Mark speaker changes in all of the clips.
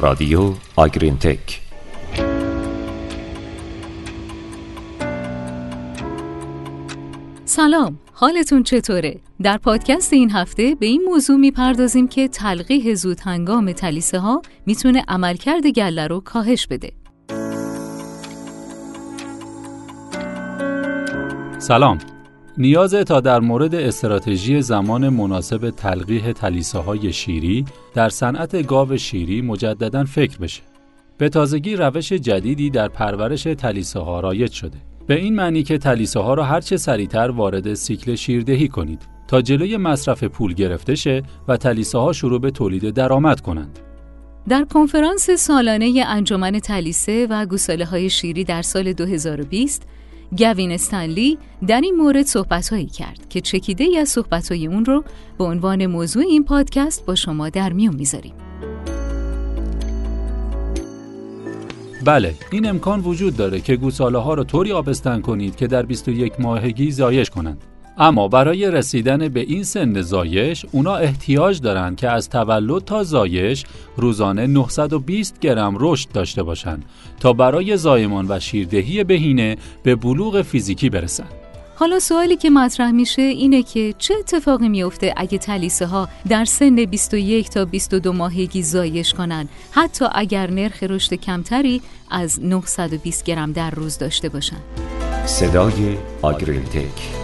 Speaker 1: رادیو آگرین تک
Speaker 2: سلام حالتون چطوره؟ در پادکست این هفته به این موضوع می‌پردازیم که تلقیح زود هنگام تلیسه ها می‌تونه عملکرد گله رو کاهش بده.
Speaker 3: سلام نیاز تا در مورد استراتژی زمان مناسب تلقیح تلیسه های شیری در صنعت گاو شیری مجددا فکر بشه. به تازگی روش جدیدی در پرورش تلیسه ها رایج شده. به این معنی که تلیسه ها را هرچه سریعتر وارد سیکل شیردهی کنید تا جلوی مصرف پول گرفته شه و تلیسه ها شروع به تولید درآمد کنند.
Speaker 2: در کنفرانس سالانه انجمن تلیسه و گوساله های شیری در سال 2020 گوین استنلی در این مورد صحبتهایی کرد که چکیده ای از صحبتهای اون رو به عنوان موضوع این پادکست با شما در میون می‌ذاریم.
Speaker 3: بله این امکان وجود داره که گوساله ها رو طوری آبستن کنید که در 21 ماهگی زایش کنند اما برای رسیدن به این سن زایش اونا احتیاج دارند که از تولد تا زایش روزانه 920 گرم رشد داشته باشند تا برای زایمان و شیردهی بهینه به بلوغ فیزیکی برسند
Speaker 2: حالا سوالی که مطرح میشه اینه که چه اتفاقی میفته اگه تلیسه ها در سن 21 تا 22 ماهگی زایش کنن؟ حتی اگر نرخ رشد کمتری از 920 گرم در روز داشته باشن.
Speaker 1: صدای آگرین تک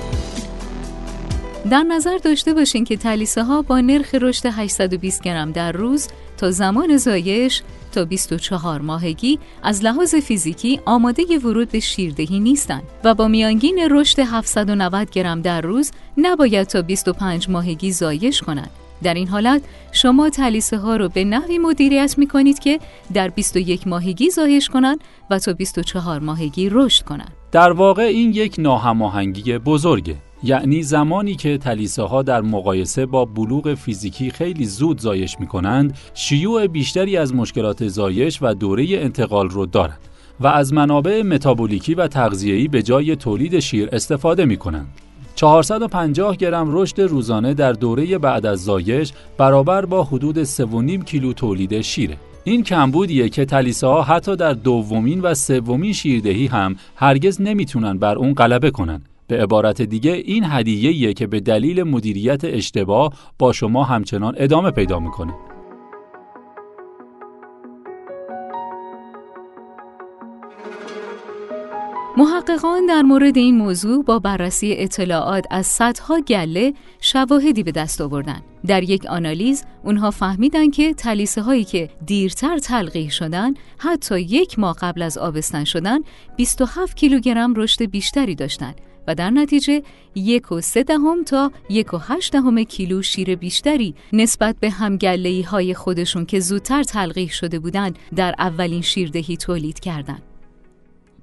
Speaker 2: در نظر داشته باشین که تلیسه ها با نرخ رشد 820 گرم در روز تا زمان زایش تا 24 ماهگی از لحاظ فیزیکی آماده ورود به شیردهی نیستند و با میانگین رشد 790 گرم در روز نباید تا 25 ماهگی زایش کنند. در این حالت شما تلیسه ها رو به نحوی مدیریت می کنید که در 21 ماهگی زایش کنند و تا 24 ماهگی رشد کنند.
Speaker 3: در واقع این یک ناهماهنگی بزرگه یعنی زمانی که تلیسه ها در مقایسه با بلوغ فیزیکی خیلی زود زایش می کنند شیوع بیشتری از مشکلات زایش و دوره انتقال رو دارند و از منابع متابولیکی و تغذیه‌ای به جای تولید شیر استفاده می کنند. 450 گرم رشد روزانه در دوره بعد از زایش برابر با حدود 3.5 کیلو تولید شیره. این کمبودیه که تلیسه ها حتی در دومین و سومین شیردهی هم هرگز نمی‌تونن بر اون غلبه کنن به عبارت دیگه این هدیه‌ایه که به دلیل مدیریت اشتباه با شما همچنان ادامه پیدا می‌کنه.
Speaker 2: محققان در مورد این موضوع با بررسی اطلاعات از صدها گله شواهدی به دست آوردن. در یک آنالیز اونها فهمیدن که تلیسه هایی که دیرتر تلقیح شدن حتی یک ماه قبل از آبستن شدن 27 کیلوگرم رشد بیشتری داشتند و در نتیجه یک و سه دهم تا یک و هشت دهم کیلو شیر بیشتری نسبت به همگلهی های خودشون که زودتر تلقیح شده بودند در اولین شیردهی تولید کردند.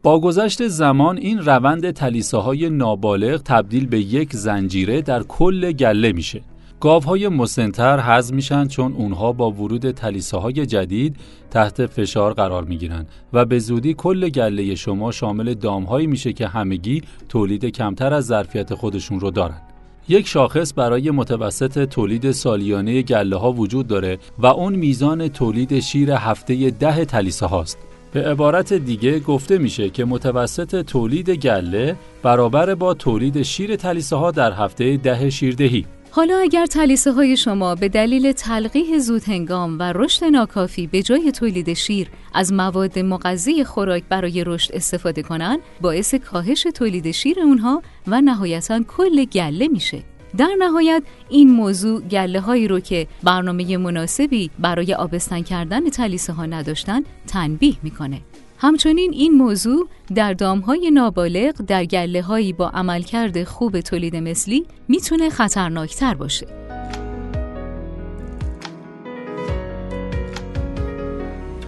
Speaker 3: با گذشت زمان این روند تلیسه های نابالغ تبدیل به یک زنجیره در کل گله میشه گاوهای مسنتر هضم میشن چون اونها با ورود تلیسه های جدید تحت فشار قرار می‌گیرن و به زودی کل گله شما شامل دامهایی میشه که همگی تولید کمتر از ظرفیت خودشون رو دارن. یک شاخص برای متوسط تولید سالیانه گله ها وجود داره و اون میزان تولید شیر هفته ده تلیسه هاست. به عبارت دیگه گفته میشه که متوسط تولید گله برابر با تولید شیر تلیسه ها در هفته ده شیردهی
Speaker 2: حالا اگر تلیسه های شما به دلیل تلقیح زود هنگام و رشد ناکافی به جای تولید شیر از مواد مغذی خوراک برای رشد استفاده کنند باعث کاهش تولید شیر اونها و نهایتا کل گله میشه. در نهایت این موضوع گله هایی رو که برنامه مناسبی برای آبستن کردن تلیسه ها نداشتن تنبیه می‌کنه. همچنین این موضوع در دامهای نابالغ در گله هایی با عملکرد خوب تولید مثلی می‌تونه خطرناکتر باشه.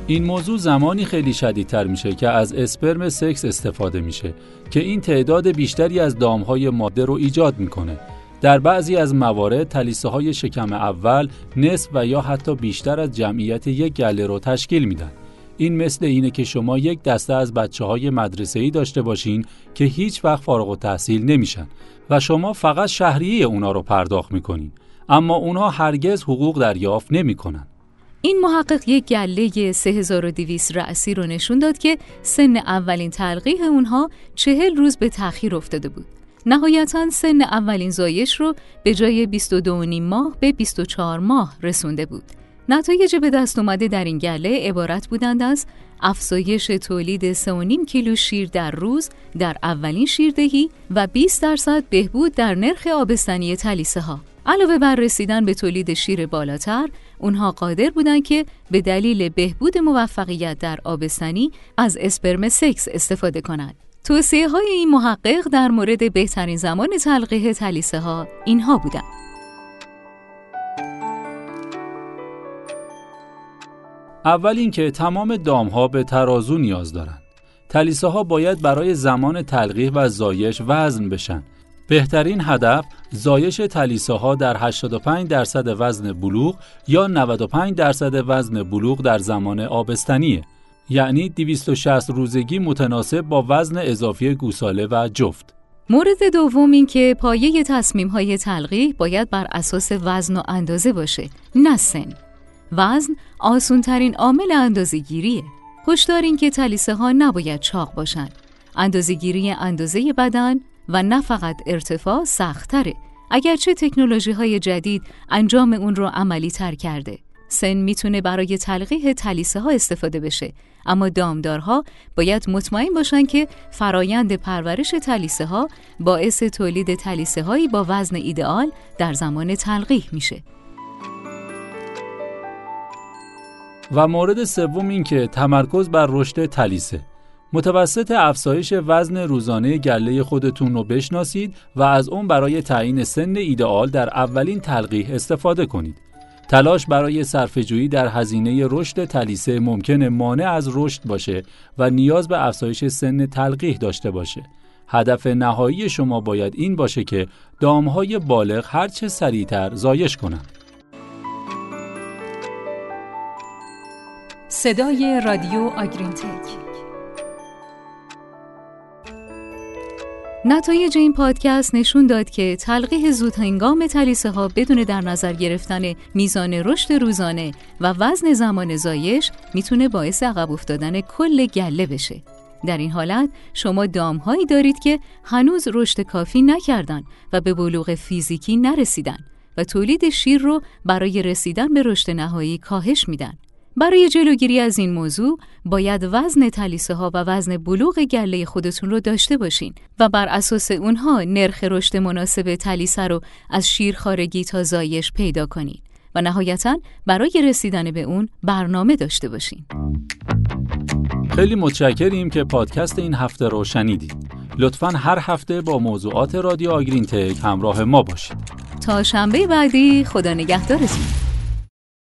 Speaker 3: این موضوع زمانی خیلی شدیدتر میشه که از اسپرم سکس استفاده میشه که این تعداد بیشتری از دامهای ماده رو ایجاد می‌کنه. در بعضی از موارد تلیسه های شکم اول نصف و یا حتی بیشتر از جمعیت یک گله رو تشکیل میدن. این مثل اینه که شما یک دسته از بچه های مدرسه ای داشته باشین که هیچ وقت فارغ و تحصیل نمیشن و شما فقط شهریه اونا رو پرداخت می‌کنین اما اونا هرگز حقوق دریافت نمی‌کنن.
Speaker 2: این محقق یک گله 3200 رأسی رو نشون داد که سن اولین تلقیح اونها چهل روز به تأخیر افتاده بود. نهایتا سن اولین زایش رو به جای 22 ماه به 24 ماه رسونده بود. نتایج به دست اومده در این گله عبارت بودند از افزایش تولید 3.5 کیلو شیر در روز در اولین شیردهی و 20 درصد بهبود در نرخ آبستنی تلیسه ها. علاوه بر رسیدن به تولید شیر بالاتر، اونها قادر بودند که به دلیل بهبود موفقیت در آبستنی از اسپرم سکس استفاده کنند. توصیه های این محقق در مورد بهترین زمان تلقیح تلیسه ها اینها بودند.
Speaker 3: اول اینکه تمام دام ها به ترازو نیاز دارند. تلیسه ها باید برای زمان تلقیح و زایش وزن بشن. بهترین هدف زایش تلیسه ها در 85 درصد وزن بلوغ یا 95 درصد وزن بلوغ در زمان آبستنیه. یعنی 260 روزگی متناسب با وزن اضافی گوساله و جفت.
Speaker 2: مورد دوم این که پایه تصمیم های تلقیح باید بر اساس وزن و اندازه باشه نه سن. وزن آسونترین عامل اندازه‌گیریه. هشدار این که تلیسه ها نباید چاق باشند. اندازه‌گیری اندازه بدن و نه فقط ارتفاع سختره. اگرچه تکنولوژی های جدید انجام اون رو عملی تر کرده. سن می‌تونه برای تلقیح تلیسه ها استفاده بشه اما دامدارها باید مطمئن باشن که فرایند پرورش تلیسه ها باعث تولید تلیسه هایی با وزن ایدئال در زمان تلقیح میشه
Speaker 3: و مورد سوم این که تمرکز بر رشد تلیسه متوسط افزایش وزن روزانه گله خودتون رو بشناسید و از اون برای تعیین سن ایدئال در اولین تلقیح استفاده کنید. تلاش برای صرفه‌جویی در هزینه رشد تلیسه ممکنه مانع از رشد باشه و نیاز به افزایش سن تلقیح داشته باشه. هدف نهایی شما باید این باشه که دامهای بالغ هرچه سریعتر زایش کنند.
Speaker 2: صدای رادیو آگرینتک نتایج این پادکست نشون داد که تلقیح زود هنگام تلیسه ها بدون در نظر گرفتن میزان رشد روزانه و وزن زمان زایش می‌تونه باعث عقب افتادن کل گله بشه. در این حالت شما دامهایی دارید که هنوز رشد کافی نکردن و به بلوغ فیزیکی نرسیدن و تولید شیر رو برای رسیدن به رشد نهایی کاهش میدن. برای جلوگیری از این موضوع باید وزن تلیسه ها و وزن بلوغ گله خودتون رو داشته باشین و بر اساس اونها نرخ رشد مناسب تلیسه رو از شیرخارگی تا زایش پیدا کنید و نهایتا برای رسیدن به اون برنامه داشته باشین.
Speaker 3: خیلی متشکریم که پادکست این هفته رو شنیدید. لطفا هر هفته با موضوعات رادیو آگرین تک همراه ما باشید.
Speaker 2: تا شنبه بعدی خدا نگهدارتون.